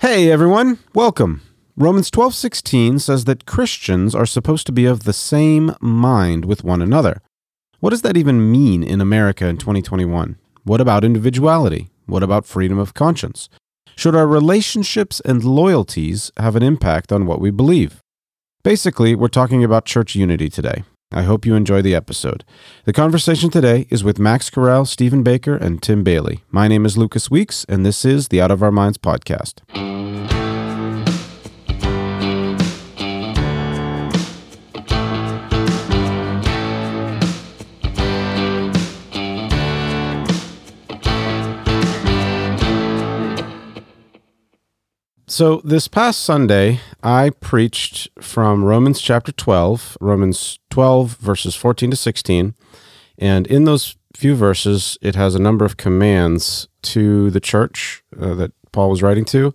Hey everyone, welcome. Romans 12:16 says that Christians are supposed to be of the same mind with one another. What does that even mean in America in 2021? What about individuality? What about freedom of conscience? Should our relationships and loyalties have an impact on what we believe? Basically, we're talking about church unity today. I hope you enjoy the episode. The conversation today is with Max Carell, Stephen Baker, and Tim Bailey. My name is Lucas Weeks, and this is the Out of Our Minds podcast. So, this past Sunday, I preached from Romans chapter 12, Romans 12, verses 14 to 16. And in those few verses, it has a number of commands to the church uh, that Paul was writing to,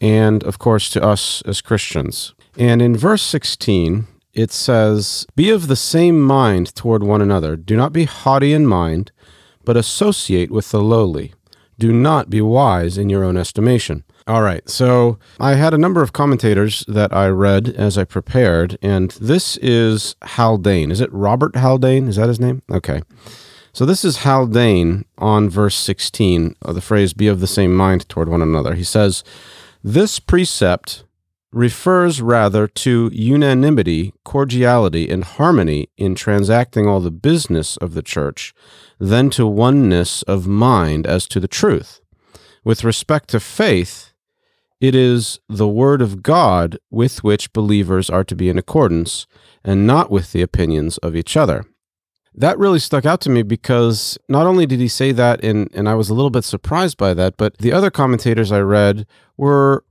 and of course to us as Christians. And in verse 16, it says, Be of the same mind toward one another. Do not be haughty in mind, but associate with the lowly. Do not be wise in your own estimation. All right. So I had a number of commentators that I read as I prepared, and this is Haldane. Is it Robert Haldane? Is that his name? Okay. So this is Haldane on verse 16 of the phrase, be of the same mind toward one another. He says, This precept refers rather to unanimity, cordiality, and harmony in transacting all the business of the church than to oneness of mind as to the truth. With respect to faith, it is the Word of God with which believers are to be in accordance, and not with the opinions of each other. That really stuck out to me because not only did he say that, and, and I was a little bit surprised by that, but the other commentators I read were.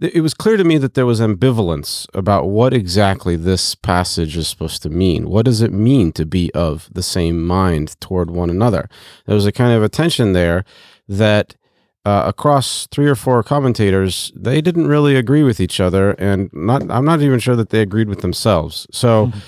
It was clear to me that there was ambivalence about what exactly this passage is supposed to mean. What does it mean to be of the same mind toward one another? There was a kind of a tension there that uh, across three or four commentators, they didn't really agree with each other, and not I'm not even sure that they agreed with themselves. So, mm-hmm.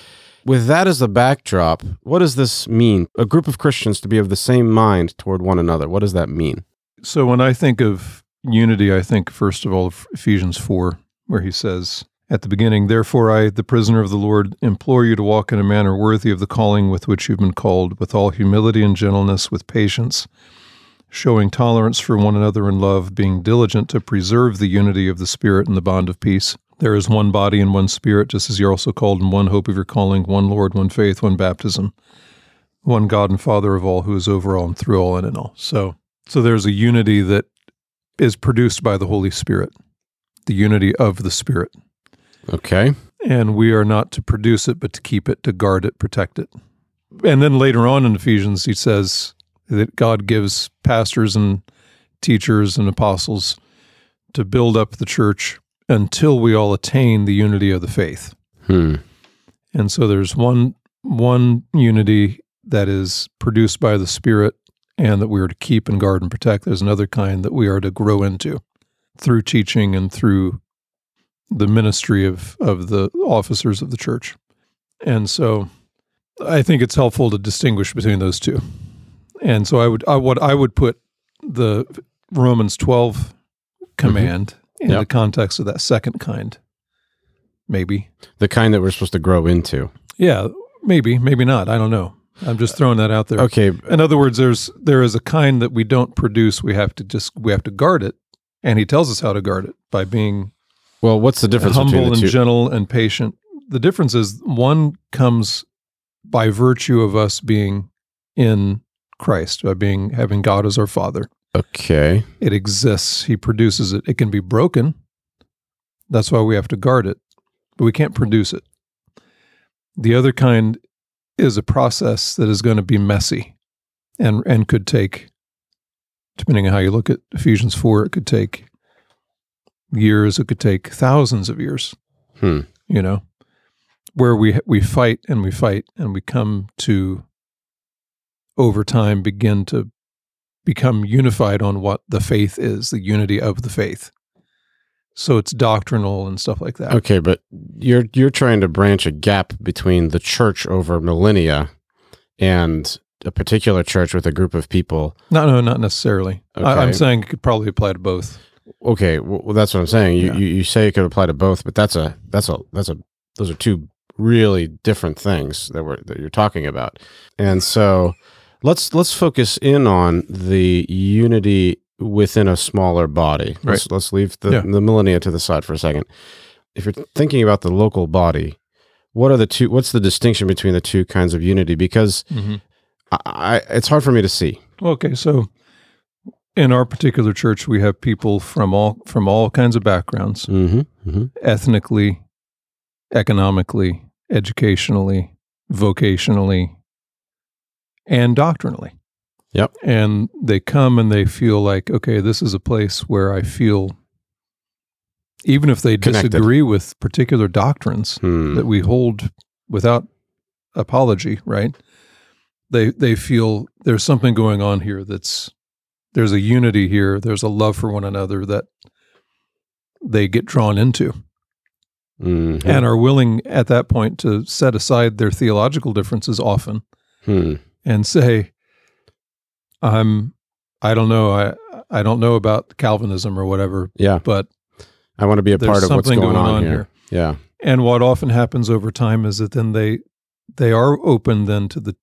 with that as the backdrop, what does this mean? A group of Christians to be of the same mind toward one another. What does that mean? So, when I think of unity, I think first of all of Ephesians four, where he says. At the beginning, therefore, I, the prisoner of the Lord, implore you to walk in a manner worthy of the calling with which you've been called, with all humility and gentleness, with patience, showing tolerance for one another in love, being diligent to preserve the unity of the Spirit and the bond of peace. There is one body and one Spirit, just as you're also called in one hope of your calling, one Lord, one faith, one baptism, one God and Father of all, who is over all and through all and in all. So, so there's a unity that is produced by the Holy Spirit, the unity of the Spirit. Okay. And we are not to produce it, but to keep it, to guard it, protect it. And then later on in Ephesians, he says, that God gives pastors and teachers and apostles to build up the church until we all attain the unity of the faith. Hmm. And so there's one one unity that is produced by the Spirit and that we are to keep and guard and protect. There's another kind that we are to grow into through teaching and through the ministry of, of the officers of the church. And so I think it's helpful to distinguish between those two and so I would I, what I would put the Romans twelve command mm-hmm. in yep. the context of that second kind, maybe the kind that we're supposed to grow into. Yeah, maybe, maybe not. I don't know. I'm just throwing that out there. Okay. In other words, there's there is a kind that we don't produce. We have to just we have to guard it, and he tells us how to guard it by being well. What's the difference? Humble and two? gentle and patient. The difference is one comes by virtue of us being in Christ by being having God as our Father. Okay. It exists. He produces it. It can be broken. That's why we have to guard it, but we can't produce it. The other kind is a process that is going to be messy and and could take depending on how you look at Ephesians 4 it could take years it could take thousands of years hmm. you know where we we fight and we fight and we come to over time begin to become unified on what the faith is, the unity of the faith. So it's doctrinal and stuff like that. Okay, but you're you're trying to branch a gap between the church over millennia and a particular church with a group of people. No, no, not necessarily. Okay. I, am saying it could probably apply to both. Okay, well, that's what I'm saying. You, Yeah. you you say it could apply to both, but that's a that's a that's a those are two really different things that we're that you're talking about. And so let's let's focus in on the unity within a smaller body. Let's let's leave the, Yeah. the millennia to the side for a second. If you're thinking about the local body, what are the two what's the distinction between the two kinds of unity? Because I, I it's hard for me to see. Okay, so in our particular church, we have people from all from all kinds of backgrounds, Mm-hmm. Mm-hmm. ethnically, economically, educationally, vocationally, and doctrinally. Yep. And they come and they feel like, okay, this is a place where I feel, even if they Connected. disagree with particular doctrines Hmm. that we hold without apology, right? They they feel there's something going on here that's there's a unity here, there's a love for one another that they get drawn into Mhm. and are willing at that point to set aside their theological differences often Hmm. And say i'm i don't know i i don't know about calvinism or whatever Yeah, but I want to be a part of what's something going, on, here. Yeah. and what often happens over time is that then they they are open then to the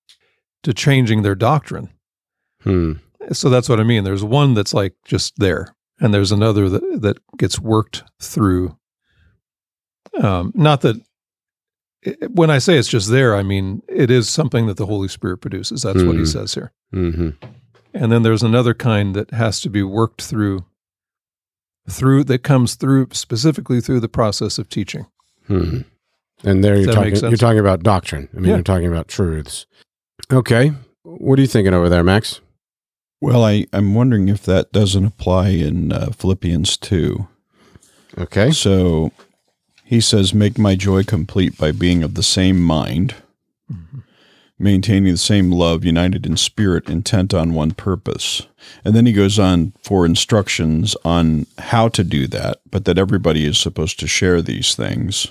to changing their doctrine Hmm. so that's what i mean there's one that's like just there and there's another that that gets worked through um not that it- when i say it's just there i mean it is something that the holy spirit produces that's what he Mhm. says here hmm and then there's another kind that has to be worked through through that comes through specifically through the process of teaching Hmm. And there Does you're talking. You're talking about doctrine. I mean, Yeah. you're talking about truths. Okay. What are you thinking over there, Max? Well, I, I'm wondering if that doesn't apply in uh, Philippians 2. Okay. So he says, Make my joy complete by being of the same mind, maintaining the same love, united in spirit, intent on one purpose. And then he goes on for instructions on how to do that, but that everybody is supposed to share these things.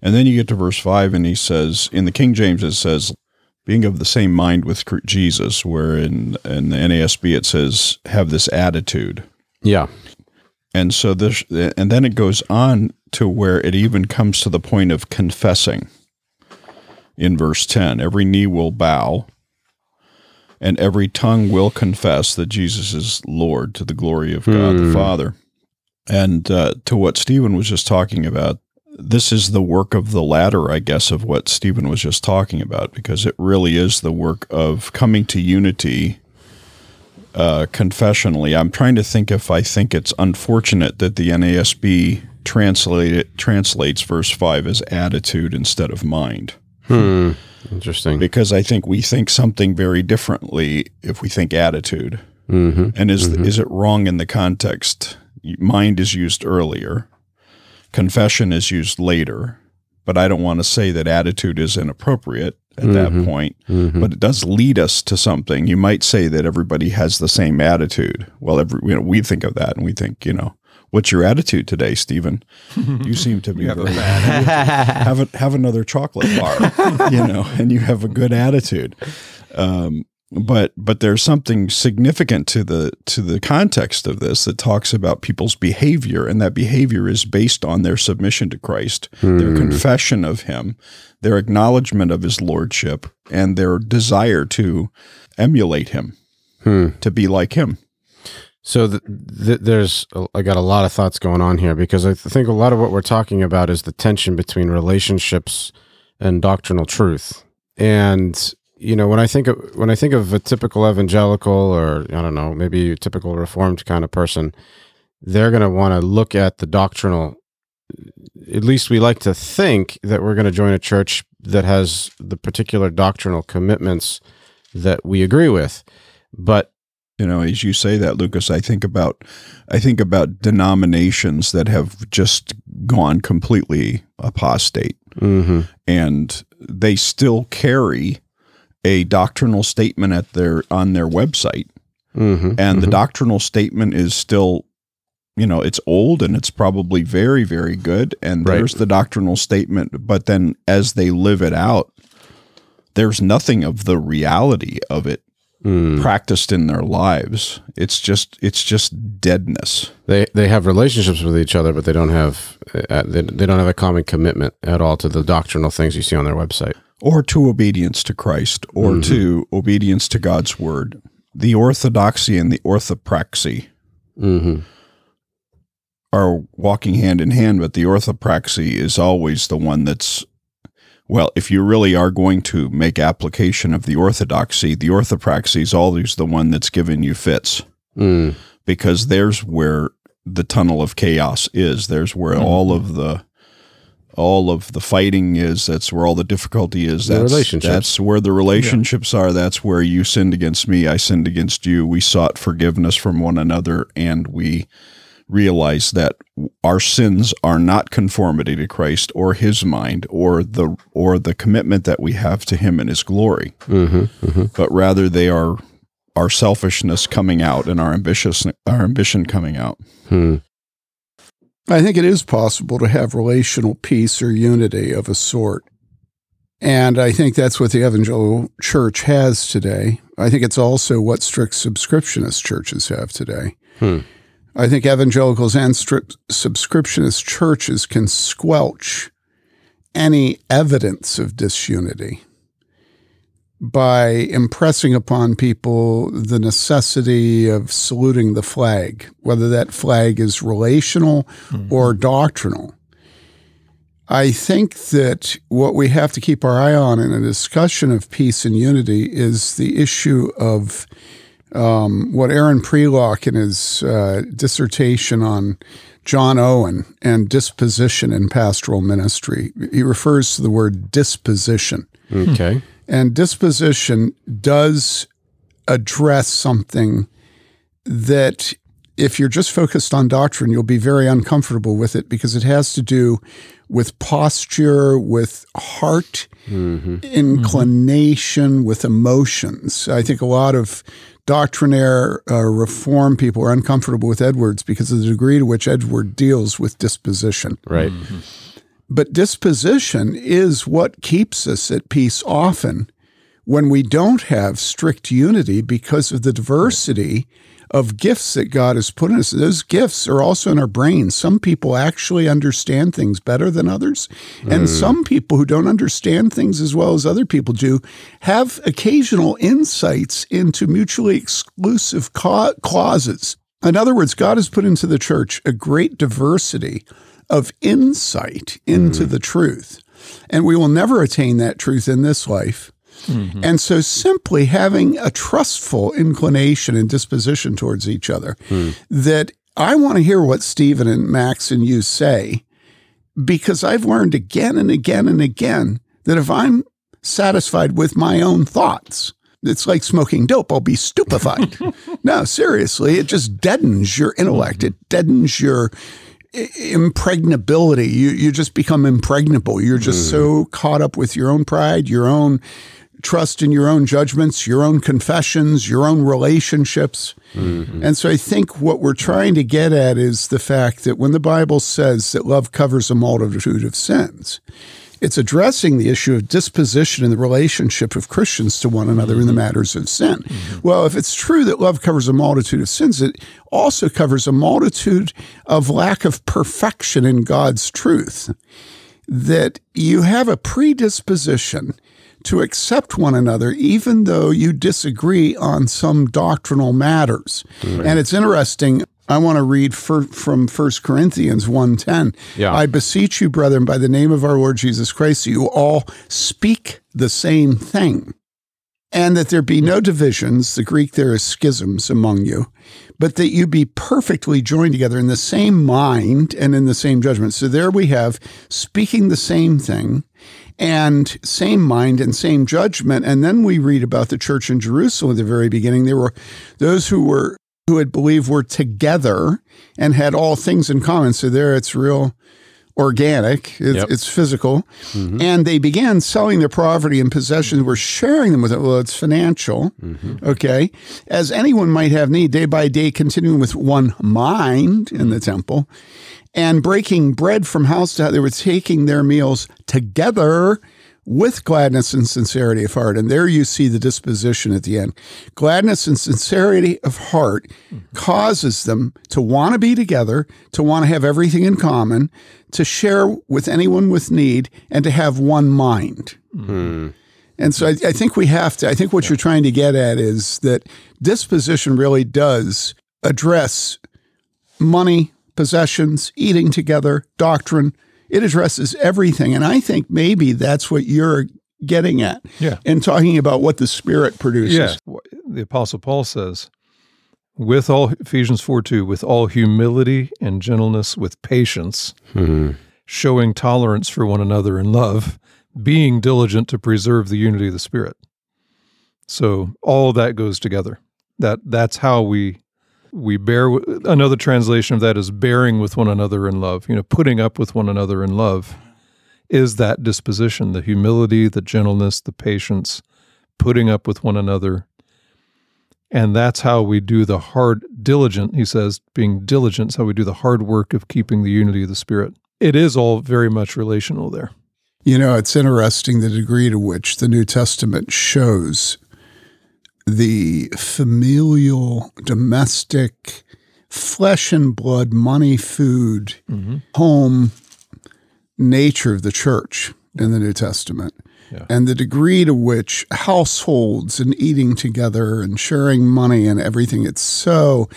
And then you get to verse 5, and he says, in the King James, it says, being of the same mind with Jesus, where in, in the NASB it says, have this attitude. Yeah. And so this, and then it goes on to where it even comes to the point of confessing. In verse 10, every knee will bow and every tongue will confess that Jesus is Lord to the glory of God the Hmm. Father. And uh, to what Stephen was just talking about, this is the work of the latter, I guess, of what Stephen was just talking about, because it really is the work of coming to unity uh, confessionally. I'm trying to think if I think it's unfortunate that the NASB translate it, translates verse 5 as attitude instead of mind. Hmm. Interesting. Because I think we think something very differently if we think attitude. Mm-hmm. And is is it wrong in the context? Mind is used earlier, confession is used later. But I don't want to say that attitude is inappropriate at that Mhm. point. Mm-hmm. But it does lead us to something. You might say that everybody has the same attitude. Well, every you know we think of that and we think you know. What's your attitude today, Stephen? You seem to be You have very have a, have another chocolate bar, you know, and you have a good attitude. Um, but but there's something significant to the to the context of this that talks about people's behavior, and that behavior is based on their submission to Christ, their Hmm. confession of Him, their acknowledgement of His lordship, and their desire to emulate Him, Hmm. to be like Him. So th- th- there's I got a lot of thoughts going on here because I think a lot of what we're talking about is the tension between relationships and doctrinal truth. And you know, when I think of when I think of a typical evangelical or I don't know, maybe a typical reformed kind of person, they're going to want to look at the doctrinal at least we like to think that we're going to join a church that has the particular doctrinal commitments that we agree with. But You know, as you say that, Lucas, I think about I think about denominations that have just gone completely apostate. mhm. and they still carry a doctrinal statement at their on their website Mm-hmm. and the doctrinal statement is still you know it's old and it's probably very very good and Right. there's the doctrinal statement but then as they live it out there's nothing of the reality of it practiced in their lives. It's just it's just deadness. They they have relationships with each other, but they don't have uh, they, they don't have a common commitment at all to the doctrinal things you see on their website. Or to obedience to Christ, or to obedience to God's word. The orthodoxy and the orthopraxy Mm-hmm. are walking hand in hand, but the orthopraxy is always the one that's, well, if you really are going to make application of the orthodoxy, the orthopraxy is always the one that's giving you fits Mm. because there's where the tunnel of chaos is. There's where all of the all of the fighting is. That's where all the difficulty is. The That's. That's where the relationships are. That's where you sinned against me. I sinned against you. We sought forgiveness from one another, and we realized that our sins are not conformity to Christ or His mind or the or the commitment that we have to Him and His glory, Mm-hmm. but rather they are our selfishness coming out and our ambitious our ambition coming out. Hmm. I think it is possible to have relational peace or unity of a sort. And I think that's what the evangelical church has today. I think it's also what strict subscriptionist churches have today. Hmm. I think evangelicals and strict subscriptionist churches can squelch any evidence of disunity by impressing upon people the necessity of saluting the flag, whether that flag is relational or doctrinal. I think that what we have to keep our eye on in a discussion of peace and unity is the issue of um, what Aaron Prelock in his uh, dissertation on John Owen and disposition in pastoral ministry, he refers to the word disposition. Okay. And disposition does address something that, if you're just focused on doctrine, you'll be very uncomfortable with it because it has to do with posture, with heart inclination, with emotions. I think a lot of doctrinaire uh, reform people are uncomfortable with Edwards because of the degree to which Edward deals with disposition. Right. But disposition is what keeps us at peace often when we don't have strict unity because of the diversity of gifts that God has put in us. Those gifts are also in our brains. Some people actually understand things better than others, and mm. some people who don't understand things as well as other people do have occasional insights into mutually exclusive ca- clauses. In other words, God has put into the church a great diversity of insight into mm-hmm. the truth. And we will never attain that truth in this life. Mm-hmm. And so simply having a trustful inclination and disposition towards each other hmm. that I want to hear what Stephen and Max and you say because I've learned again and again and again that if I'm satisfied with my own thoughts, it's like smoking dope. I'll be stupefied. no, seriously, it just deadens your intellect. Mm-hmm. It deadens your impregnability. You you just become impregnable. You're just hmm. so caught up with your own pride, your own trust in your own judgments, your own confessions, your own relationships. Mm-hmm. And so I think what we're trying to get at is the fact that when the Bible says that love covers a multitude of sins, it's addressing the issue of disposition in the relationship of Christians to one another in the mm-hmm. matters of sin. Mm-hmm. Well, if it's true that love covers a multitude of sins, it also covers a multitude of lack of perfection in God's truth. That you have a predisposition to accept one another, even though you disagree on some doctrinal matters. And it's interesting. I want to read for, from 1 Corinthians 1.10. Yeah. I beseech you, brethren, by the name of our Lord Jesus Christ, that you all speak the same thing, and that there be no divisions, the Greek there is schisms among you, but that you be perfectly joined together in the same mind and in the same judgment. So there we have speaking the same thing and same mind and same judgment. And then we read about the church in Jerusalem at the very beginning. There were those who were who had believed were together and had all things in common. So there it's real organic, it's, Yep. it's physical. Mm-hmm. And they began selling their property and possessions, were sharing them with it. Well, it's financial. Mm-hmm. Okay. As anyone might have need, day by day, continuing with one mind in the mm-hmm. temple and breaking bread from house to house. They were taking their meals together with gladness and sincerity of heart. And there you see the disposition at the end. Gladness and sincerity of heart causes them to want to be together, to want to have everything in common, to share with anyone with need, and to have one mind. Hmm. And so I, I think we have to, I think what you're trying to get at is that disposition really does address money, possessions, eating together, doctrine. It addresses everything. And I think maybe that's what you're getting at Yeah. in talking about what the Spirit produces. Yeah. The Apostle Paul says, with all, Ephesians 4 2, with all humility and gentleness, with patience, mm-hmm. showing tolerance for one another in love, being diligent to preserve the unity of the Spirit. So all that goes together. That that's how we we bear. Another translation of that is bearing with one another in love. You know, putting up with one another in love is that disposition, the humility, the gentleness, the patience, putting up with one another. And that's how we do the hard, diligent, he says, being diligent is how we do the hard work of keeping the unity of the Spirit. It is all very much relational there. You know, it's interesting the degree to which the New Testament shows the familial, domestic, flesh and blood, money, food, mm-hmm. home nature of the church in the New Testament. Yeah. And the degree to which households and eating together and sharing money and everything, it's so,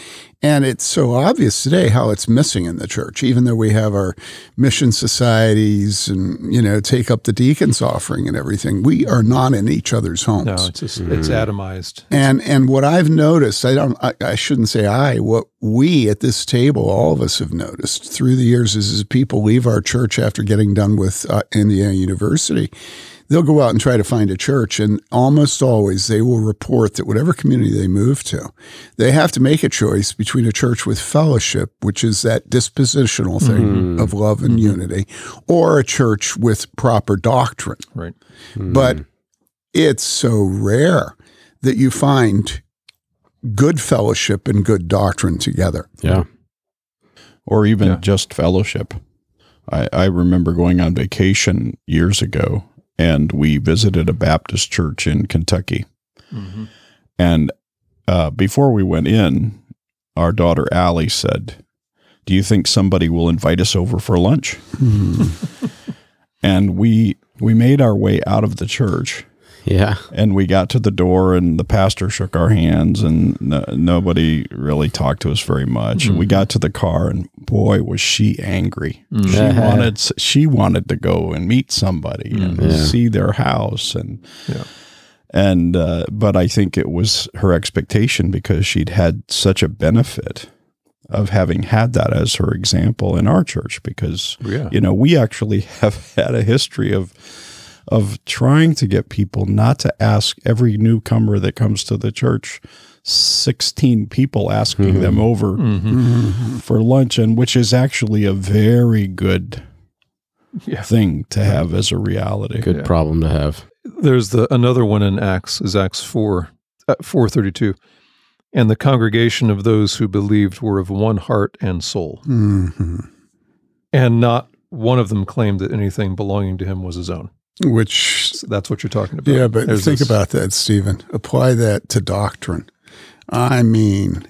and it's so obvious today how it's missing in the church, even though we have our mission societies and, you know, take up the deacon's offering and everything. We are not in each other's homes. No, it's just, it's atomized. And and what I've noticed, I don't, I, I shouldn't say I. What we at this table, all of us have noticed through the years, is as people leave our church after getting done with uh, Indiana University, they'll go out and try to find a church, and almost always they will report that whatever community they move to, they have to make a choice between a church with fellowship, which is that dispositional thing mm-hmm. of love and mm-hmm. unity, or a church with proper doctrine. Right. But mm-hmm. it's so rare that you find good fellowship and good doctrine together. Yeah. or even Yeah. just fellowship. I, I remember going on vacation years ago and we visited a Baptist church in Kentucky. And uh, before we went in, our daughter Allie said, Do you think somebody will invite us over for lunch? and we we made our way out of the church Yeah. and we got to the door and the pastor shook our hands and no, nobody really talked to us very much and we got to the car and boy was she angry mm-hmm. she wanted she wanted to go and meet somebody and mm-hmm. Yeah. see their house and Yeah. and uh, but i think it was her expectation because she'd had such a benefit of having had that as her example in our church because Yeah. you know we actually have had a history of of trying to get people not to ask every newcomer that comes to the church 16 people asking them over for lunch and which is actually a very good Yeah. thing to have as a reality Good Yeah. problem to have. There's the another one in Acts is Acts four uh, four thirty two, and the congregation of those who believed were of one heart and soul, Mhm. and not one of them claimed that anything belonging to him was his own. Which, So that's what you're talking about. yeah, but There's think this- about that, Stephen. Apply that to doctrine. I mean,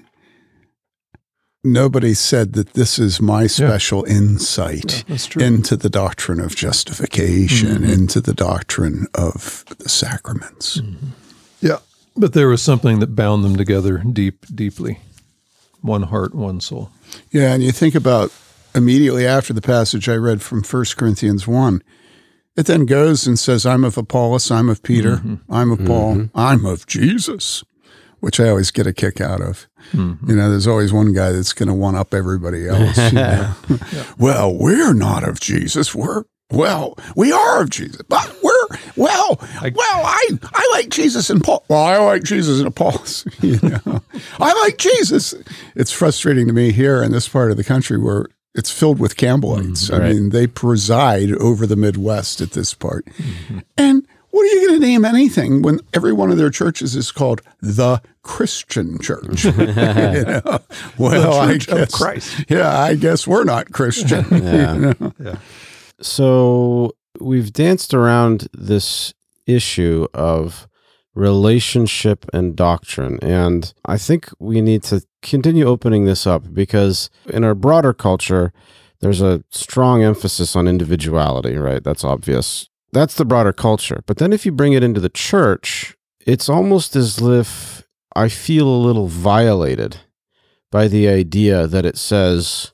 nobody said that this is my special insight That's true. into the doctrine of justification, mm-hmm. into the doctrine of the sacraments. Mm-hmm. yeah, but there was something that bound them together deep, deeply. One heart, one soul. Yeah, and you think about immediately after the passage I read from 1 Corinthians 1, it then goes and says, I'm of Apollos, I'm of Peter, mm-hmm. I'm of Paul, mm-hmm. I'm of Jesus, which I always get a kick out of. Mm-hmm. You know, there's always one guy that's going to one up everybody else. you know. Well, we're not of Jesus. We're, well, we are of Jesus, but we're, well, well, I, I like Jesus and Paul. Well, I like Jesus and Apollos. You know, I like Jesus. It's frustrating to me here in this part of the country where it's filled with Campbellites. Mm-hmm. I right. mean, they preside over the Midwest at this part. Mm-hmm. And what are you going to name anything when every one of their churches is called the Christian Church? You know? Well, I Church of guess, Christ. Yeah, I guess we're not Christian. you know? So we've danced around this issue of relationship and doctrine. And I think we need to continue opening this up because in our broader culture, there's a strong emphasis on individuality, right? That's obvious. That's the broader culture. But then if you bring it into the church, it's almost as if I feel a little violated by the idea that it says,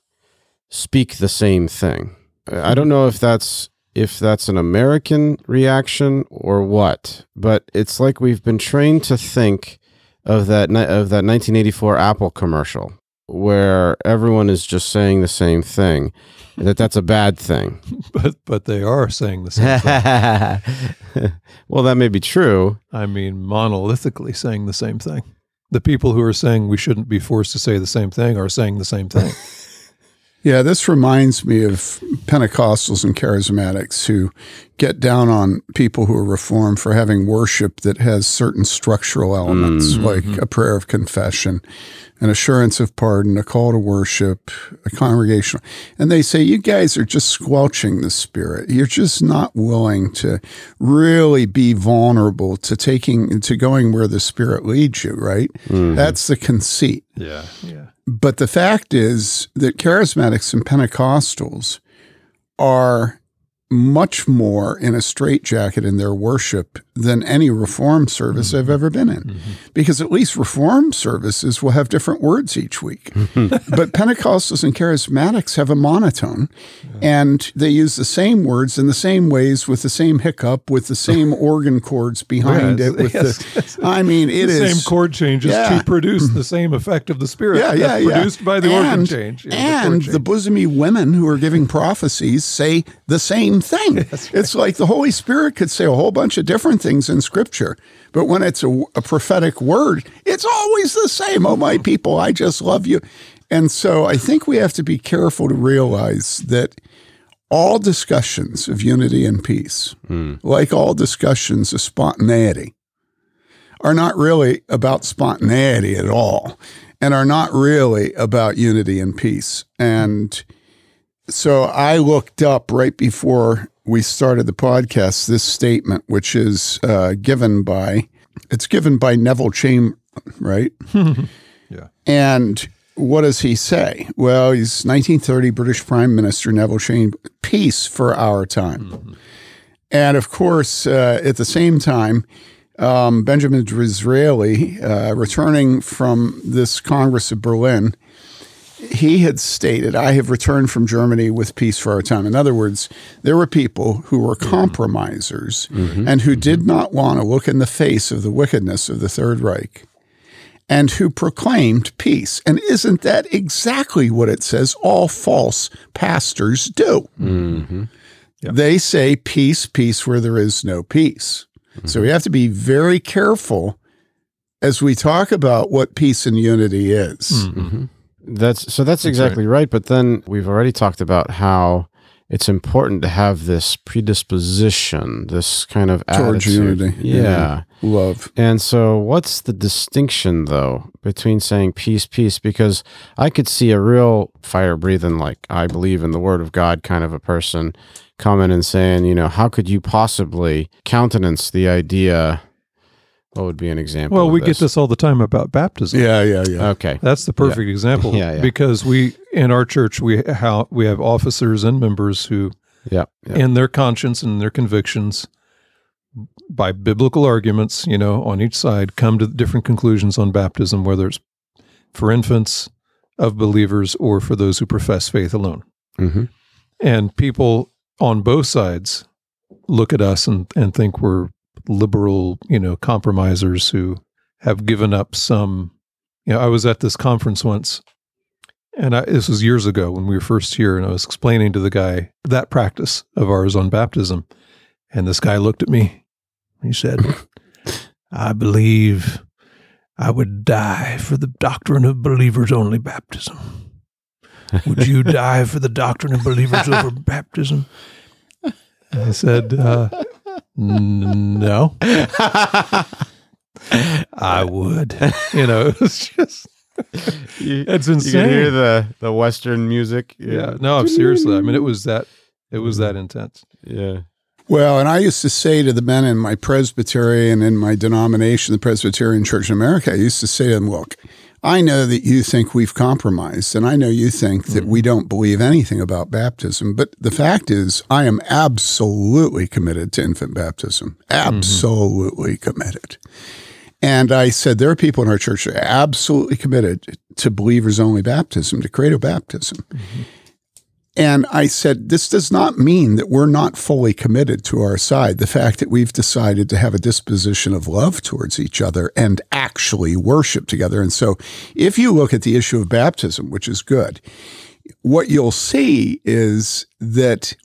speak the same thing. I don't know if that's if that's an American reaction or what, but it's like we've been trained to think of that of that 1984 Apple commercial where everyone is just saying the same thing that that's a bad thing. But but they are saying the same thing. well, that may be true. I mean, monolithically saying the same thing. The people who are saying we shouldn't be forced to say the same thing are saying the same thing. Yeah, this reminds me of Pentecostals and charismatics who get down on people who are reformed for having worship that has certain structural elements, Mm-hmm. like a prayer of confession, an assurance of pardon, a call to worship, a congregational. And they say, you guys are just squelching the spirit. You're just not willing to really be vulnerable to taking, to going where the spirit leads you, right? That's the conceit. yeah. Yeah. But the fact is that charismatics and Pentecostals are much more in a straitjacket in their worship than any reform service I've mm-hmm. ever been in. Mm-hmm. Because at least reform services will have different words each week. but Pentecostals and charismatics have a monotone and they use the same words in the same ways with the same hiccup, with the same organ chords behind Yes, it. With yes, the, I mean, it the is same chord changes Yeah. to produce the same effect of the spirit. yeah, yeah, yeah. Produced by the organ change. you know, the chord and the change. bosomy women who are giving prophecies say the same thing. It's like the Holy Spirit could say a whole bunch of different things in Scripture, but when it's a, a prophetic word, it's always the same. Oh, my people, I just love you. And so I think we have to be careful to realize that all discussions of unity and peace, hmm. like all discussions of spontaneity, are not really about spontaneity at all and are not really about unity and peace. And so I looked up right before we started the podcast this statement, which is uh, given by it's given by Neville Chamberlain, right? Yeah. And what does he say? Well, he's 1930 British Prime Minister Neville Chamberlain, peace for our time. And of course, uh, at the same time, um, Benjamin Disraeli, uh, returning from this Congress of Berlin, he had stated, I have returned from Germany with peace for our time. In other words, there were people who were mm-hmm. compromisers mm-hmm. and who mm-hmm. did not want to look in the face of the wickedness of the Third Reich and who proclaimed peace. And isn't that exactly what it says all false pastors do? They say peace, peace where there is no peace. So we have to be very careful as we talk about what peace and unity is. That's so that's exactly right. But then we've already talked about how it's important to have this predisposition, this kind of Towards attitude. unity. Yeah. Yeah. Love. And so, what's the distinction, though, between saying peace, peace? Because I could see a real fire breathing, like I believe in the word of God kind of a person coming and saying, you know, how could you possibly countenance the idea? What would be an example? Well, of we get this all the time about baptism. Yeah, yeah, yeah. Okay. That's the perfect example. Yeah, yeah. Because we in our church we how we have officers and members who Yeah. yeah. in their conscience and their convictions by biblical arguments, you know, on each side come to different conclusions on baptism whether it's for infants of believers or for those who profess faith alone. hmm And people on both sides look at us and, and think we're liberal, you know, compromisers who have given up some. You know, I was at this conference once, and I, this was years ago when we were first here, and I was explaining to the guy that practice of ours on baptism. And this guy looked at me. And he said, I believe I would die for the doctrine of believers only baptism. Would you die for the doctrine of believers over baptism? I said, uh, "N- no, I would. You know, it was just, You, it's you insane. can hear the the Western music. yeah, no, I'm seriously. I mean, it was that, it was that mm-hmm. intense. Yeah. Well, and I used to say to the men in my Presbyterian, in my denomination, the Presbyterian Church in America, I used to say to them, look, I know that you think we've compromised, and I know you think that we mm-hmm. don't believe anything about baptism. But the fact is, I am absolutely committed to infant baptism. Mm-hmm. Absolutely committed. And I said, there are people in our church that are absolutely committed to believers only baptism, to credo baptism. Mm-hmm. And I said, this does not mean that we're not fully committed to our side. The fact that we've decided to have a disposition of love towards each other and actually worship together. And so if you look at the issue of baptism, which is good, what you'll see is that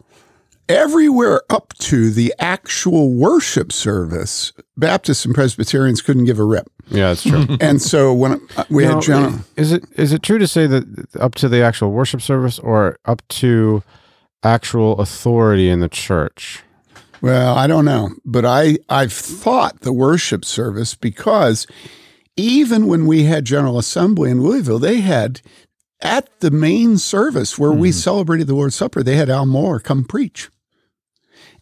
everywhere up to the actual worship service, Baptists and Presbyterians couldn't give a rip. Yeah, that's true. And so when uh, we Now, had John, Is it is it true to say that up to the actual worship service or up to actual authority in the church? Well, I don't know, but I I've thought the worship service because even when we had General Assembly in Louisville, they had at the main service where we celebrated the Lord's Supper, they had Al Mohler come preach.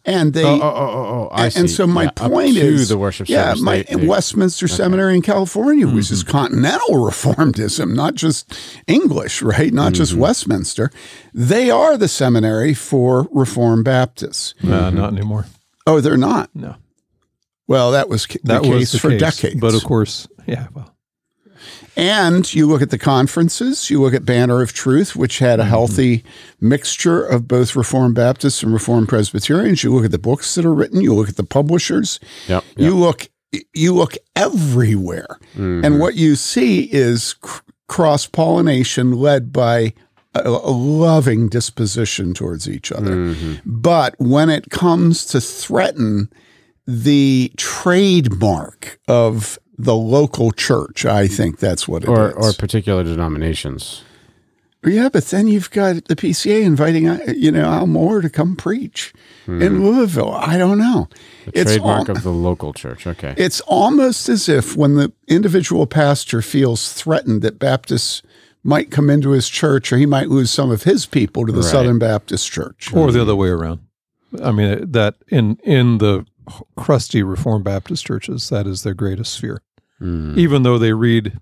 And they oh, oh, oh, oh, oh, I and, and so my Yeah, up point to is the worship yeah, service. my they- they- Westminster Seminary in California, which is continental reformedism, not just English, right? Not just Westminster. They are the seminary for Reformed Baptists. Uh, not anymore. Oh, they're not. No, Well, that was ca- that the was the for case. decades. But of course, yeah. Well, and you look at the conferences, you look at Banner of Truth, which had a healthy mixture of both Reformed Baptists and Reformed Presbyterians. You look at the books that are written, you look at the publishers, Yep, yep. you look you look everywhere. Mm-hmm. And what you see is cr- cross pollination led by a, a loving disposition towards each other. Mm-hmm. But when it comes to threaten the trademark of the local church, I think that's what it is. or or particular denominations. yeah, but then you've got the PCA inviting uh, you know Al Mohler to come preach in Louisville. I don't know. The It's trademark al- of the local church. Okay. It's almost as if when the individual pastor feels threatened that Baptists might come into his church or he might lose some of his people to the Right. Southern Baptist Church. or the other way around. I mean, that in in the crusty Reformed Baptist churches, that is their greatest fear. Mm. Even though they read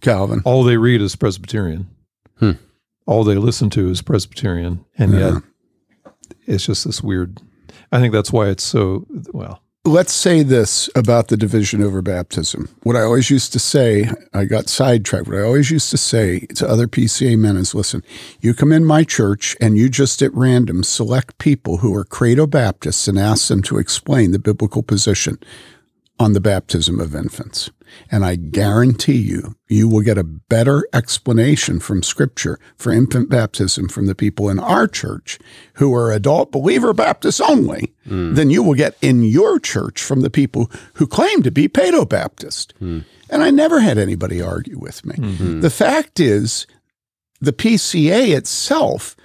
Calvin. all they read is Presbyterian, Hmm. all they listen to is Presbyterian, and Yeah. yet it's just this weird. I think that's why it's so well. Let's say this about the division over baptism. What I always used to say, I got sidetracked. What I always used to say to other PCA men is listen, you come in my church and you just at random select people who are credo Baptists and ask them to explain the biblical position on the baptism of infants. And I guarantee you, you will get a better explanation from Scripture for infant baptism from the people in our church who are adult believer Baptists only hmm. than you will get in your church from the people who claim to be Paedo Baptist. Hmm. And I never had anybody argue with me. Hmm. The fact is, the PCA itself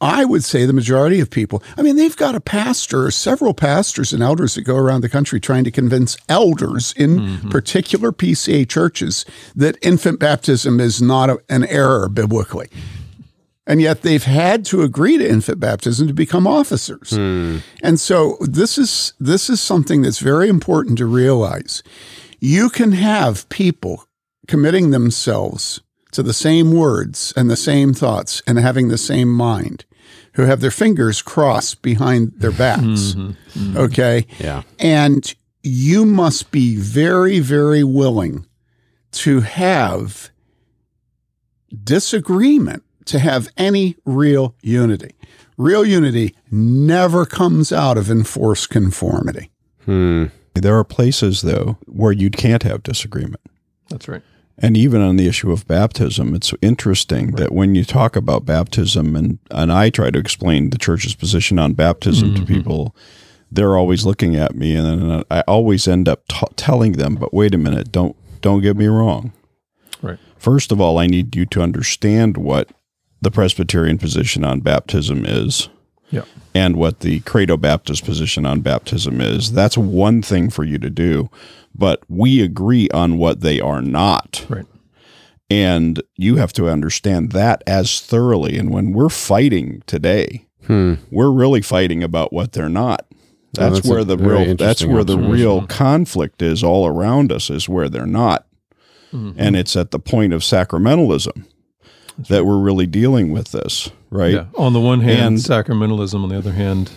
I would say the majority of people, I mean, they've got a pastor or several pastors and elders that go around the country trying to convince elders in mm-hmm. particular PCA churches that infant baptism is not a, an error biblically. And yet they've had to agree to infant baptism to become officers. Hmm. And so this is this is something that's very important to realize. You can have people committing themselves to the same words and the same thoughts and having the same mind who have their fingers crossed behind their backs. Okay. Yeah. And you must be very, very willing to have disagreement, to have any real unity. Real unity never comes out of enforced conformity. Hmm. There are places, though, where you can't have disagreement. That's right. And even on the issue of baptism, it's interesting that when you talk about baptism, and, and I try to explain the church's position on baptism to mm-hmm. people, they're always looking at me, and then I always end up t- telling them, "But wait a minute, don't don't get me wrong. Right. First of all, I need you to understand what the Presbyterian position on baptism is." Yeah. and what the Credo Baptist position on baptism is. That's one thing for you to do, but we agree on what they are not. Right. And you have to understand that as thoroughly. And when we're fighting today Hmm. We're really fighting about what they're not. That's, that's where the real that's where the real conflict is all around us is where they're not. And it's at the point of sacramentalism that we're really dealing with this, right? Yeah. On the one hand, And- sacramentalism. On the other hand,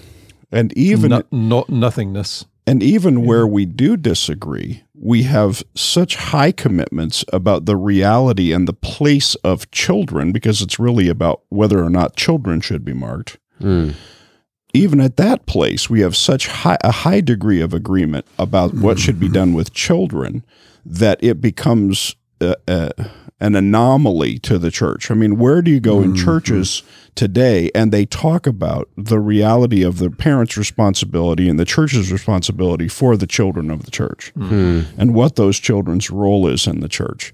And even no, no, nothingness. And even where we do disagree, we have such high commitments about the reality and the place of children, because it's really about whether or not children should be marked. Hmm. Even at that place, we have such high, a high degree of agreement about what should be done with children that it becomes uh, uh, an anomaly to the church. I mean, where do you go in mm-hmm. churches today and they talk about the reality of the parents' responsibility and the church's responsibility for the children of the church hmm. and what those children's role is in the church?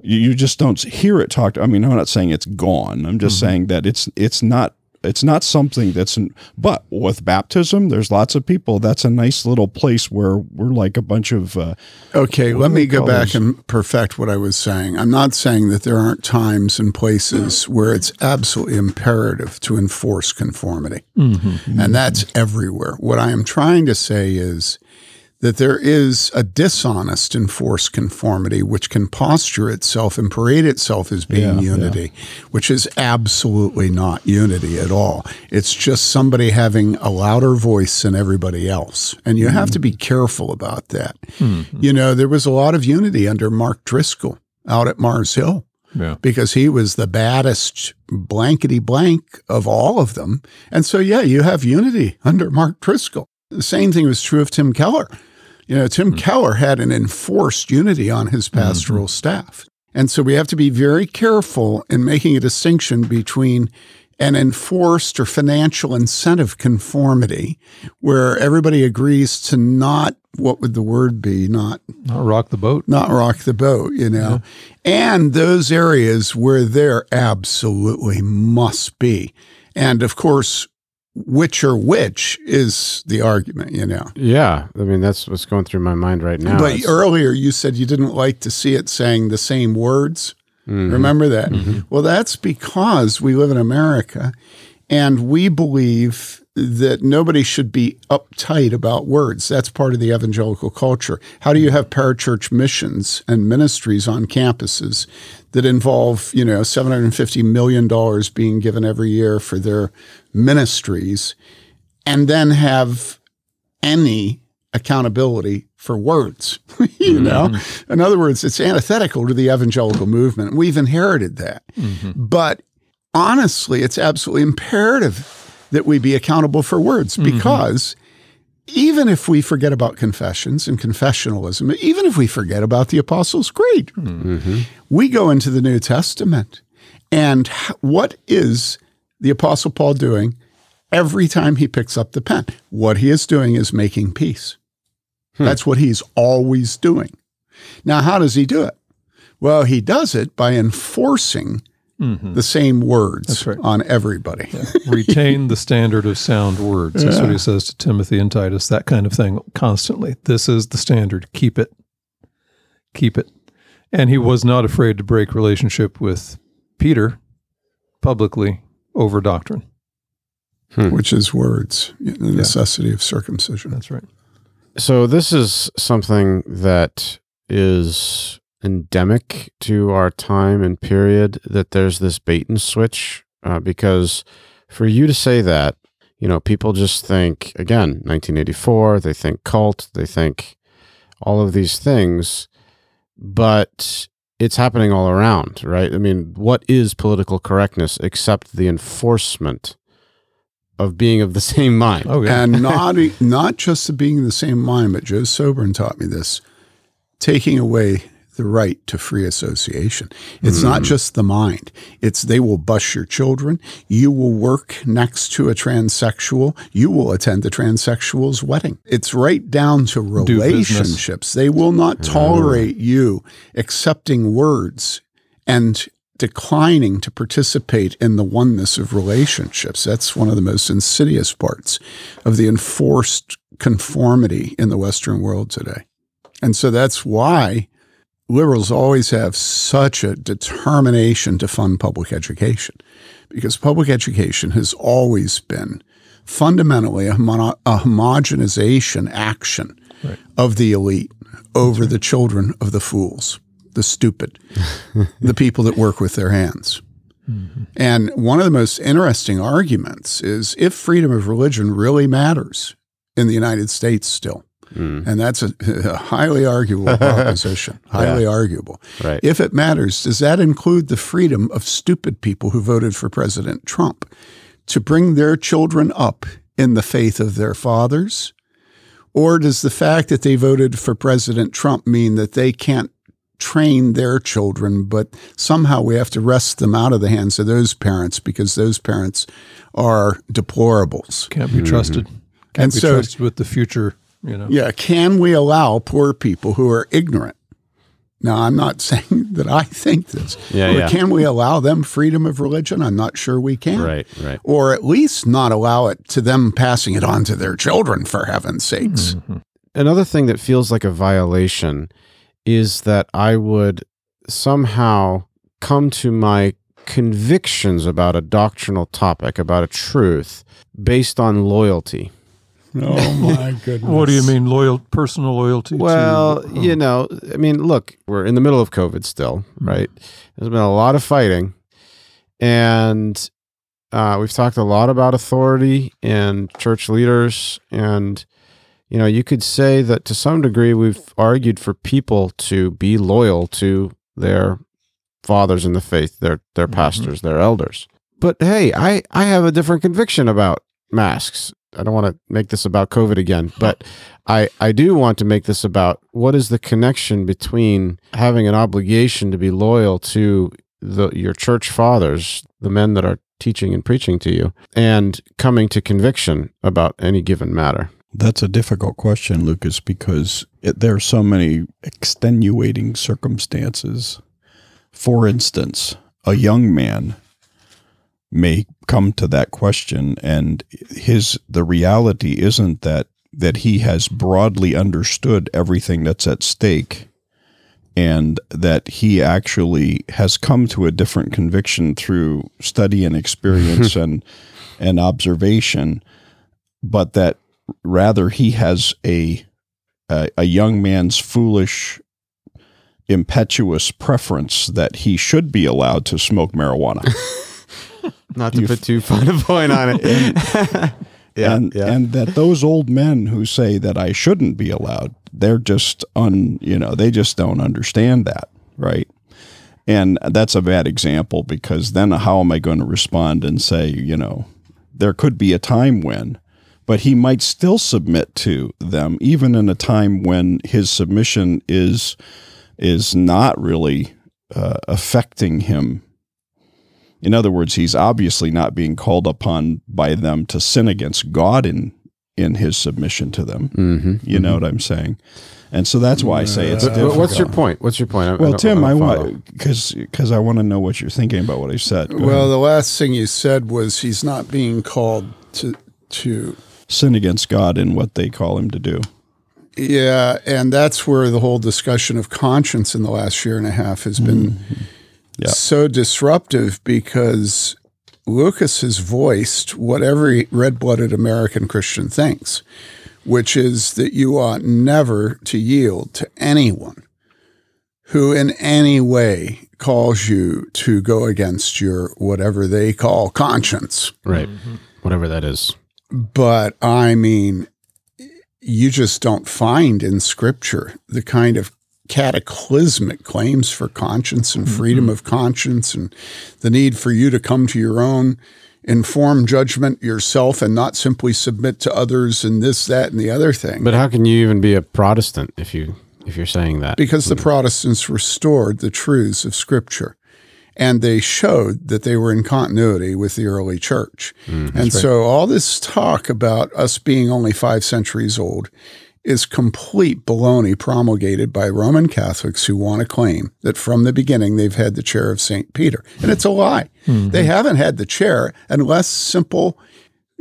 You, you just don't hear it talked. I mean, I'm not saying it's gone. I'm just mm-hmm. saying that it's it's not it's not something that's in, but with baptism there's lots of people that's a nice little place where we're like a bunch of uh, Okay, let me go back and perfect what I was saying. I'm not saying that there aren't times and places where it's absolutely imperative to enforce conformity. And that's everywhere. What I am trying to say is that there is a dishonest enforced conformity which can posture itself and parade itself as being Yeah, unity, which is absolutely not unity at all. It's just somebody having a louder voice than everybody else. And you have to be careful about that. Hmm. You know, there was a lot of unity under Mark Driscoll out at Mars Hill Yeah. because he was the baddest blankety blank of all of them. And so, yeah, you have unity under Mark Driscoll. The same thing was true of Tim Keller. You know, Tim hmm. Keller had an enforced unity on his hmm, hmm. pastoral staff. And so we have to be very careful in making a distinction between an enforced or financial incentive conformity where everybody agrees to not, what would the word be? Not Not rock the boat. not rock the boat, you know. And those areas where there absolutely must be. And of course, which or which is the argument, you know. Yeah, I mean that's what's going through my mind right now. but It's- earlier you said you didn't like to see it saying the same words. Mm-hmm. Remember that? Mm-hmm. Well, that's because we live in America and we believe that nobody should be uptight about words. That's part of the evangelical culture. How do you have parachurch missions and ministries on campuses that involve, you know, $750 million being given every year for their ministries and then have any accountability for words. you mm-hmm. know, in other words, it's antithetical to the evangelical movement. We've inherited that. Mm-hmm. But honestly, it's absolutely imperative that we be accountable for words mm-hmm. because even if we forget about confessions and confessionalism, even if we forget about the Apostles' Creed, mm-hmm. we go into the New Testament. And what is the Apostle Paul doing every time he picks up the pen? What he is doing is making peace. Hmm. That's what he's always doing. Now, how does he do it? Well, he does it by enforcing Mm-hmm. the same words right. on everybody. Retain the standard of sound words. That's what he says to Timothy and Titus, that kind of thing constantly. This is the standard. Keep it. Keep it. And he was not afraid to break relationship with Peter publicly over doctrine. Hmm. which is words, the necessity of circumcision. That's right. So this is something that is endemic to our time and period that there's this bait and switch uh, because for you to say that you know people just think again 1984 they think cult they think all of these things but it's happening all around right? I mean what is political correctness except the enforcement of being of the same mind? Oh, yeah. And not not just the being in the same mind, but Joe Sobran taught me this: taking away the right to free association. It's not hmm. just the mind; it's they will bus your children. You will work next to a transsexual. You will attend the transsexual's wedding. It's right down to relationships. They will not tolerate you accepting words and declining to participate in the oneness of relationships. That's one of the most insidious parts of the enforced conformity in the Western world today. And so that's why liberals always have such a determination to fund public education because public education has always been fundamentally a, mono- a homogenization action Right. of the elite over the children of the fools, the stupid, the people that work with their hands. Mm-hmm. And one of the most interesting arguments is if freedom of religion really matters in the United States still. And that's a, a highly arguable proposition, highly arguable. Right. If it matters, does that include the freedom of stupid people who voted for President Trump to bring their children up in the faith of their fathers? Or does the fact that they voted for President Trump mean that they can't train their children, but somehow we have to wrest them out of the hands of those parents because those parents are deplorables? Can't be trusted. Can't Mm-hmm. And be so- trusted with the future. You know. Yeah. Can we allow poor people who are ignorant? Now, I'm not saying that I think this, Yeah, but yeah. can we allow them freedom of religion? I'm not sure we can. Right, right. Or at least not allow it to them passing it on to their children, for heaven's sakes. Mm-hmm. Another thing that feels like a violation is that I would somehow come to my convictions about a doctrinal topic, about a truth, based on loyalty. Oh, my goodness. What do you mean loyal personal loyalty? Well, to, you know, I mean, look, we're in the middle of COVID still, right? There's been a lot of fighting, and uh, we've talked a lot about authority and church leaders, and you know, you could say that to some degree we've argued for people to be loyal to their fathers in the faith, their their pastors, their elders. But hey, I I have a different conviction about masks. I don't want to make this about COVID again, but I, I do want to make this about what is the connection between having an obligation to be loyal to the, your church fathers, the men that are teaching and preaching to you, and coming to conviction about any given matter. That's a difficult question, Lucas, because it, there are so many extenuating circumstances. For instance, a young man may come to that question. And his the reality isn't that that he has broadly understood everything that's at stake and that he actually has come to a different conviction through study and experience and and observation but that rather he has a a, a young man's foolish impetuous preference that he should be allowed to smoke marijuana Not to put too fine a point on it. yeah, and yeah. and that those old men who say that I shouldn't be allowed, they're just un, you know, they just don't understand that, right? And that's a bad example because then how am I going to respond and say, you know, there could be a time when, but he might still submit to them even in a time when his submission is is not really uh, affecting him in other words, he's obviously not being called upon by them to sin against God in in his submission to them. mm-hmm. You know what I'm saying? And so that's why I say it's But, difficult. what's your point? What's your point? I- I Well, don't- Tim, I, want because because I want to know what you're thinking about what I said. Go Well, ahead. the last thing you said was he's not being called to to sin against God in what they call him to do. yeah, and that's where the whole discussion of conscience in the last year and a half has been Yeah. so disruptive because Lucas has voiced what every red-blooded American Christian thinks, which is that you ought never to yield to anyone who in any way calls you to go against your whatever they call conscience. right, mm-hmm. whatever that is. But I mean, you just don't find in scripture the kind of cataclysmic claims for conscience and mm-hmm. freedom of conscience and the need for you to come to your own informed judgment yourself and not simply submit to others and this, that, and the other thing. But how can you even be a Protestant if you if you're saying that? because the hmm. Protestants restored the truths of Scripture. And they showed that they were in continuity with the early church. Hmm, and so all this talk about us being only five centuries old is complete baloney promulgated by Roman Catholics who want to claim that from the beginning they've had the chair of St. Peter. And it's a lie. Hmm. They haven't had the chair unless simple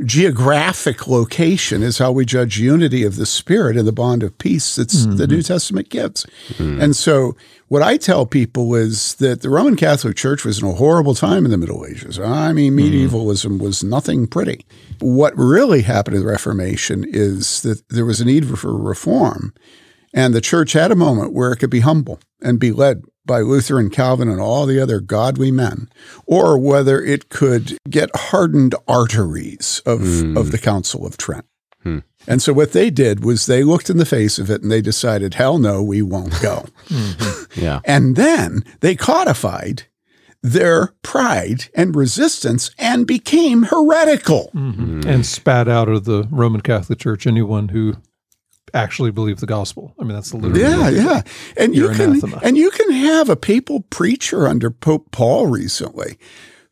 geographic location is how we judge unity of the spirit and the bond of peace that's the mm-hmm. New Testament gives. Mm. And so what I tell people is that the Roman Catholic Church was in a horrible time in the Middle Ages. I mean, mm. medievalism was nothing pretty. What really happened in the Reformation is that there was a need for reform. And the church had a moment where it could be humble and be led by Luther and Calvin and all the other godly men, or whether it could get hardened arteries of, hmm. of the Council of Trent. Hmm. And so what they did was they looked in the face of it and they decided, hell no, we won't go. Mm-hmm. Yeah. and then they codified their pride and resistance and became heretical. Mm-hmm. Mm. and spat out of the Roman Catholic Church anyone who actually believe the gospel. I mean, that's the literal. Yeah, yeah. And you can anathema. and you can have a papal preacher under Pope Paul recently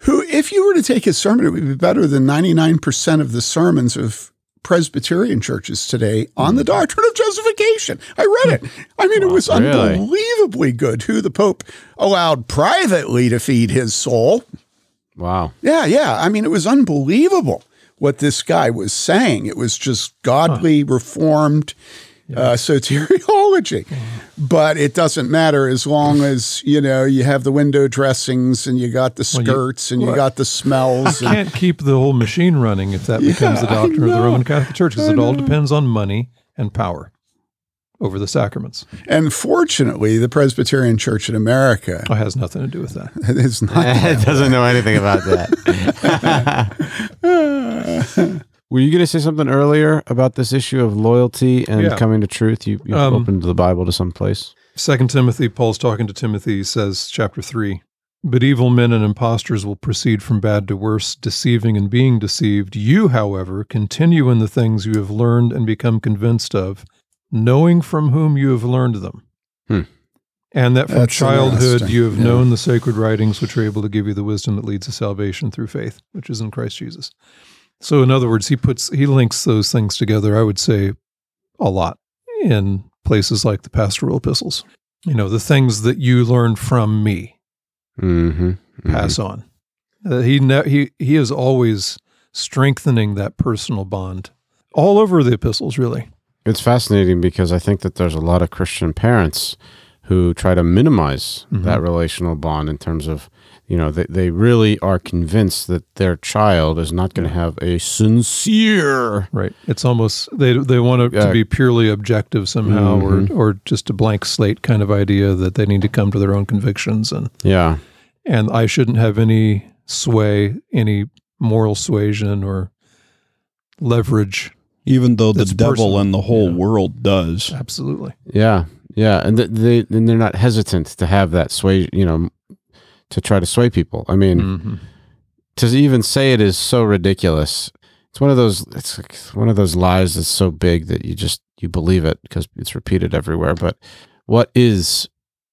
who if you were to take his sermon it would be better than 99% of the sermons of Presbyterian churches today on the mm. doctrine of justification. I read it. I mean, it was really? unbelievably good who the Pope allowed privately to feed his soul. Wow. Yeah, yeah. I mean, it was unbelievable what this guy was saying. It was just godly, reformed uh, soteriology. But it doesn't matter as long as, you know, you have the window dressings and you got the you- skirts and you got the smells. and, Can't keep the whole machine running if that becomes the doctrine of the. Roman Catholic Church, because it all depends on money and power over the sacraments. and fortunately, the Presbyterian Church in America It has nothing to do with that. is not. it doesn't know anything about that. Were you going to say something earlier about this issue of loyalty and Yeah. coming to truth? You, you Um, opened the Bible to some place. Second Timothy, Paul's talking to Timothy, he says, chapter three, but evil men and impostors will proceed from bad to worse, deceiving and being deceived. You, however, continue in the things you have learned and become convinced of, knowing from whom you have learned them. Hmm. And that from That's childhood you have Yeah. known the sacred writings, which are able to give you the wisdom that leads to salvation through faith, which is in Christ Jesus. So, in other words, he puts he links those things together. I would say a lot in places like the pastoral epistles. You know, the things that you learn from me, Mm-hmm. pass on. Uh, he ne- he he is always strengthening that personal bond all over the epistles. Really, It's fascinating because I think that there's a lot of Christian parents who try to minimize Mhm. that relational bond in terms of, you know, they, they really are convinced that their child is not going to have a sincere. right? It's almost they they want it Yeah. to be purely objective somehow, Mhm. or or just a blank slate kind of idea that they need to come to their own convictions and Yeah. and I shouldn't have any sway, any moral suasion or leverage. Even though the devil personal, and the whole yeah. world does. Absolutely. Yeah. Yeah. And th- they, and they're not hesitant to have that sway, you know, to try to sway people. I mean, Mhm. to even say it is so ridiculous. It's one of those. It's like one of those lies that's so big that you just you believe it because it's repeated everywhere. But what is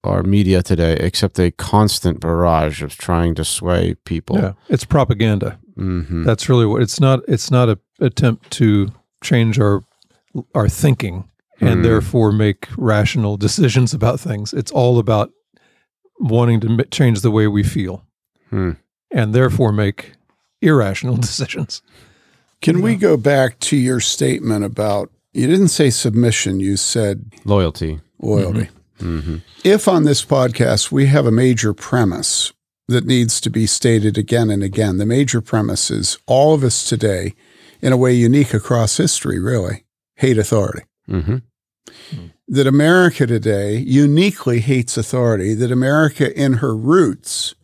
our media today except a constant barrage of trying to sway people? Yeah, it's propaganda. hmm That's really what it's not. It's not a attempt to change our our thinking and Hmm. therefore make rational decisions about things. It's all about wanting to change the way we feel Hmm. and therefore make irrational decisions. Can we go back to your statement about you didn't say submission, you said Loyalty. loyalty. hmm If on this podcast we have a major premise that needs to be stated again and again, the major premise is all of us today, in a way unique across history, really, hate authority. hmm That America today uniquely hates authority, that America, in her roots,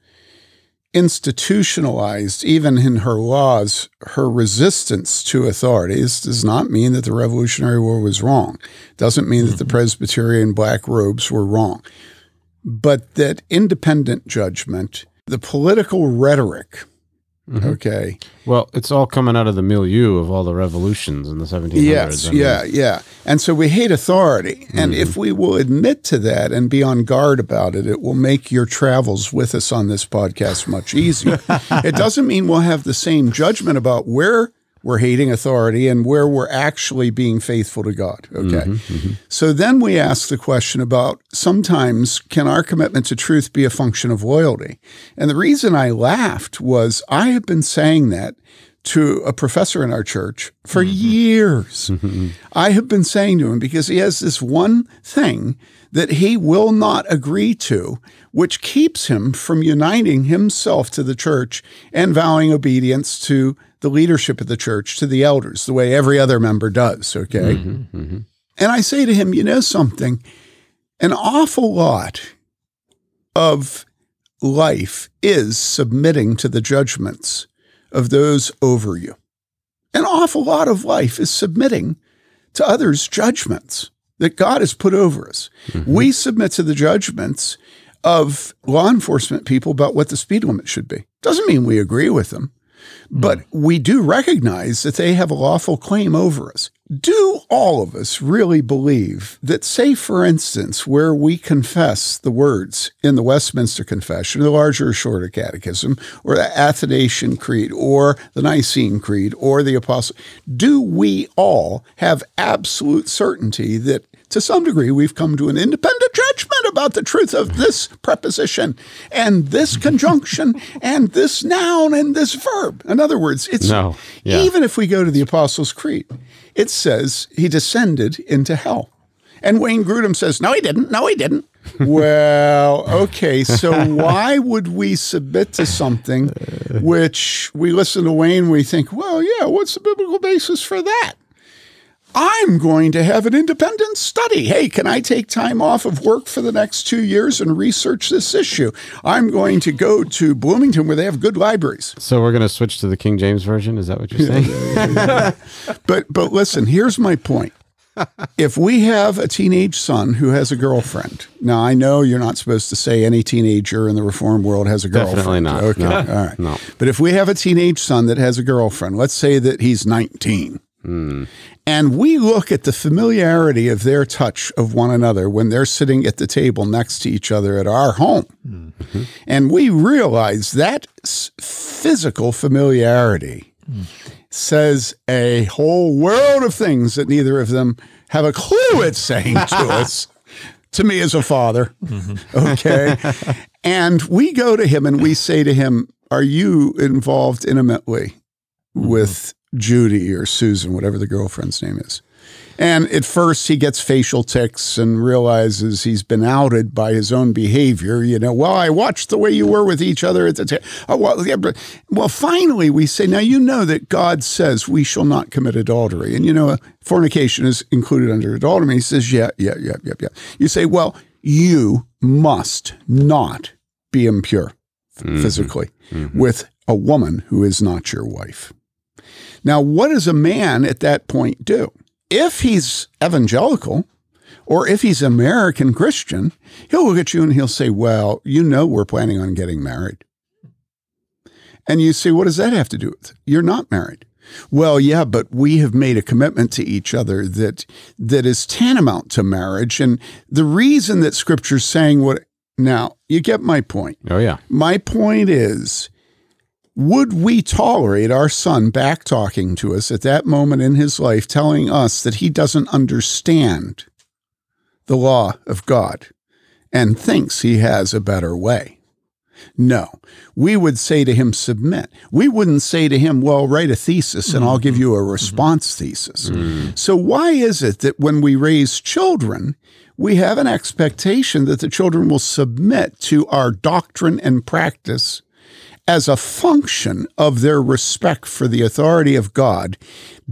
institutionalized, even in her laws, her resistance to authority. This does not mean that the Revolutionary War was wrong. Doesn't mean that the mm-hmm. Presbyterian black robes were wrong. But that independent judgment, the political rhetoric, Mm-hmm. okay, Well, it's all coming out of the milieu of all the revolutions in the 1700s. Yes, I mean, yeah, yeah. And so we hate authority. And mm-hmm. if we will admit to that and be on guard about it, it will make your travels with us on this podcast much easier. it doesn't mean we'll have the same judgment about where we're hating authority and where we're actually being faithful to God. Okay. Mm-hmm, mm-hmm. So then we ask the question about sometimes can our commitment to truth be a function of loyalty? And the reason I laughed was I have been saying that to a professor in our church for mm-hmm. years. Mm-hmm. I have been saying to him because he has this one thing that he will not agree to, which keeps him from uniting himself to the church and vowing obedience to the leadership of the church, to the elders, the way every other member does. Okay. Mm-hmm. And I say to him, you know something? An awful lot of life is submitting to the judgments of those over you. An awful lot of life is submitting to others' judgments that God has put over us. Mm-hmm. We submit to the judgments of law enforcement people about what the speed limit should be. Doesn't mean we agree with them, but mm. we do recognize that they have a lawful claim over us. Do all of us really believe that, say, for instance, where we confess the words in the Westminster Confession, the larger or shorter catechism, or the Athanasian Creed, or the Nicene Creed, or the Apostle, do we all have absolute certainty that to some degree, we've come to an independent judgment about the truth of this preposition and this conjunction and this noun and this verb. In other words, it's No. Yeah. even if we go to the Apostles' Creed, it says he descended into hell. And Wayne Grudem says, no, he didn't. No, he didn't. well, okay. So why would we submit to something which we listen to Wayne, we think, well, yeah, what's the biblical basis for that? I'm going to have an independent study. Hey, can I take time off of work for the next two years and research this issue? I'm going to go to Bloomington where they have good libraries. So we're going to switch to the King James version. Is that what you're saying? But but listen, here's my point. If we have a teenage son who has a girlfriend, now I know you're not supposed to say any teenager in the reform world has a girlfriend. Definitely not. Okay, No. all right. No. But if we have a teenage son that has a girlfriend, let's say that he's 19, and we look at the familiarity of their touch of one another when they're sitting at the table next to each other at our home, mm-hmm. and we realize that physical familiarity says a whole world of things that neither of them have a clue it's saying to us. To me as a father. Mm-hmm. Okay. and we go to him and we say to him, Are you involved intimately mm-hmm. with Judy or Susan, whatever the girlfriend's name is? And at first, he gets facial tics and realizes he's been outed by his own behavior. You know, well, I watched the way you were with each other at the time. Oh, well, yeah, but, well, finally, we say, now you know that God says we shall not commit adultery. And, you know, uh, fornication is included under adultery. He says, yeah, yeah, yeah, yeah, yeah. You say, well, you must not be impure mm-hmm. physically mm-hmm. with a woman who is not your wife. Now, what does a man at that point do? If he's evangelical or if he's American Christian, he'll look at you and he'll say, Well, you know, we're planning on getting married. And you say, What does that have to do with it? You're not married. Well, yeah, but we have made a commitment to each other that that is tantamount to marriage. And the reason that scripture's saying what now, you get my point. oh, yeah. My point is, would we tolerate our son back talking to us at that moment in his life, telling us that he doesn't understand the law of God and thinks he has a better way? No. We would say to him, submit. We wouldn't say to him, well, write a thesis and I'll give mm-hmm. you a mm-hmm. response thesis. Mm. So, why is it that when we raise children, we have an expectation that the children will submit to our doctrine and practice as a function of their respect for the authority of God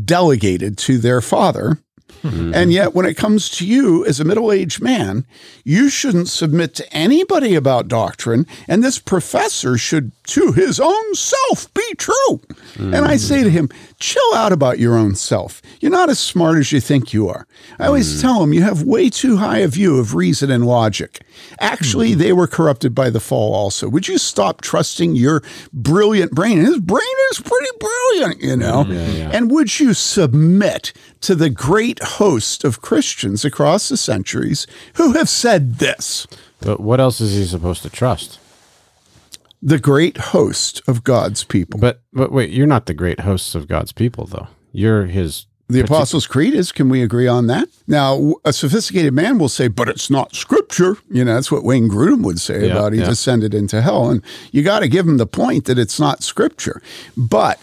delegated to their father? Hmm. And yet, when it comes to you as a middle aged man, you shouldn't submit to anybody about doctrine, and this professor should, to his own self, be true. And I say to him, chill out about your own self. You're not as smart as you think you are. I always hmm. tell him you have way too high a view of reason and logic. Actually, hmm. they were corrupted by the fall also. Would you stop trusting your brilliant brain? His brain is pretty brilliant, you know? And would you submit to the great host of Christians across the centuries who have said this? But what else is he supposed to trust? The great host of God's people. But but wait, you're not the great hosts of God's people, though. You're his. The Apostles' Creed is, can we agree on that? Now, a sophisticated man will say, but it's not scripture. You know, that's what Wayne Grudem would say Yeah, about he yeah. descended into hell. And you got to give him the point that it's not scripture. But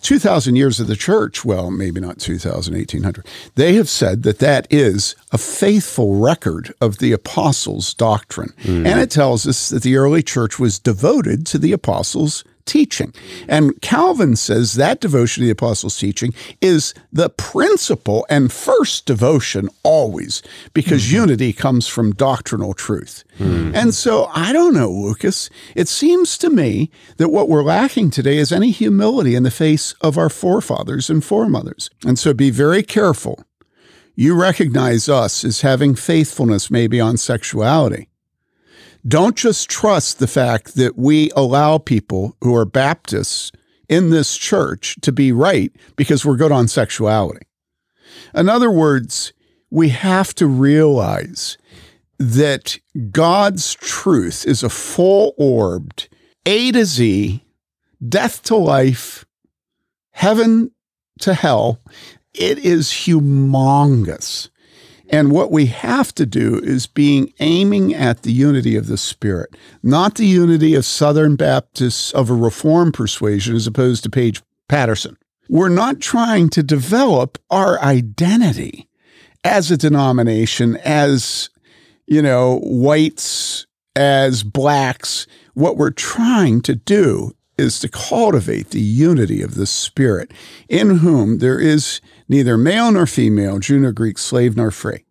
2,000 years of the church, well, maybe not 2,000, 1800, they have said that that is a faithful record of the apostles' doctrine. Mm. And it tells us that the early church was devoted to the apostles' teaching. And Calvin says that devotion to the apostles' teaching is the principal and first devotion always, because mm-hmm. unity comes from doctrinal truth. Mm-hmm. And so I don't know, Lucas. It seems to me that what we're lacking today is any humility in the face of our forefathers and foremothers. And so be very careful. You recognize us as having faithfulness maybe on sexuality. Don't just trust the fact that we allow people who are Baptists in this church to be right because we're good on sexuality. In other words, we have to realize that God's truth is a full orbed A to Z, death to life, heaven to hell. It is humongous. And what we have to do is being aiming at the unity of the Spirit, not the unity of Southern Baptists of a Reformed persuasion as opposed to Paige Patterson. We're not trying to develop our identity as a denomination, as, you know, whites, as blacks. What we're trying to do is to cultivate the unity of the Spirit, in whom there is neither male nor female, Jew nor Greek, slave nor free.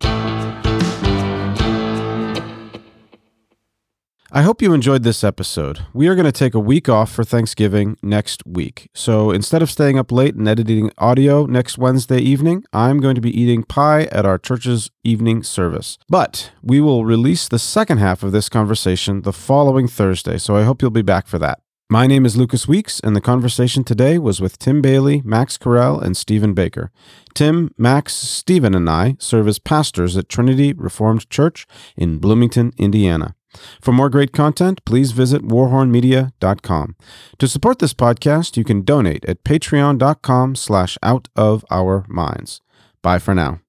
I hope you enjoyed this episode. We are going to take a week off for Thanksgiving next week. So instead of staying up late and editing audio next Wednesday evening, I'm going to be eating pie at our church's evening service. But we will release the second half of this conversation the following Thursday, so I hope you'll be back for that. My name is Lucas Weeks, and the conversation today was with Tim Bayly, Max Carell, and Stephen Baker. Tim, Max, Stephen, and I serve as pastors at Trinity Reformed Church in Bloomington, Indiana. For more great content, please visit warhornmedia.com. To support this podcast, you can donate at patreon.com slash out of our minds. Bye for now.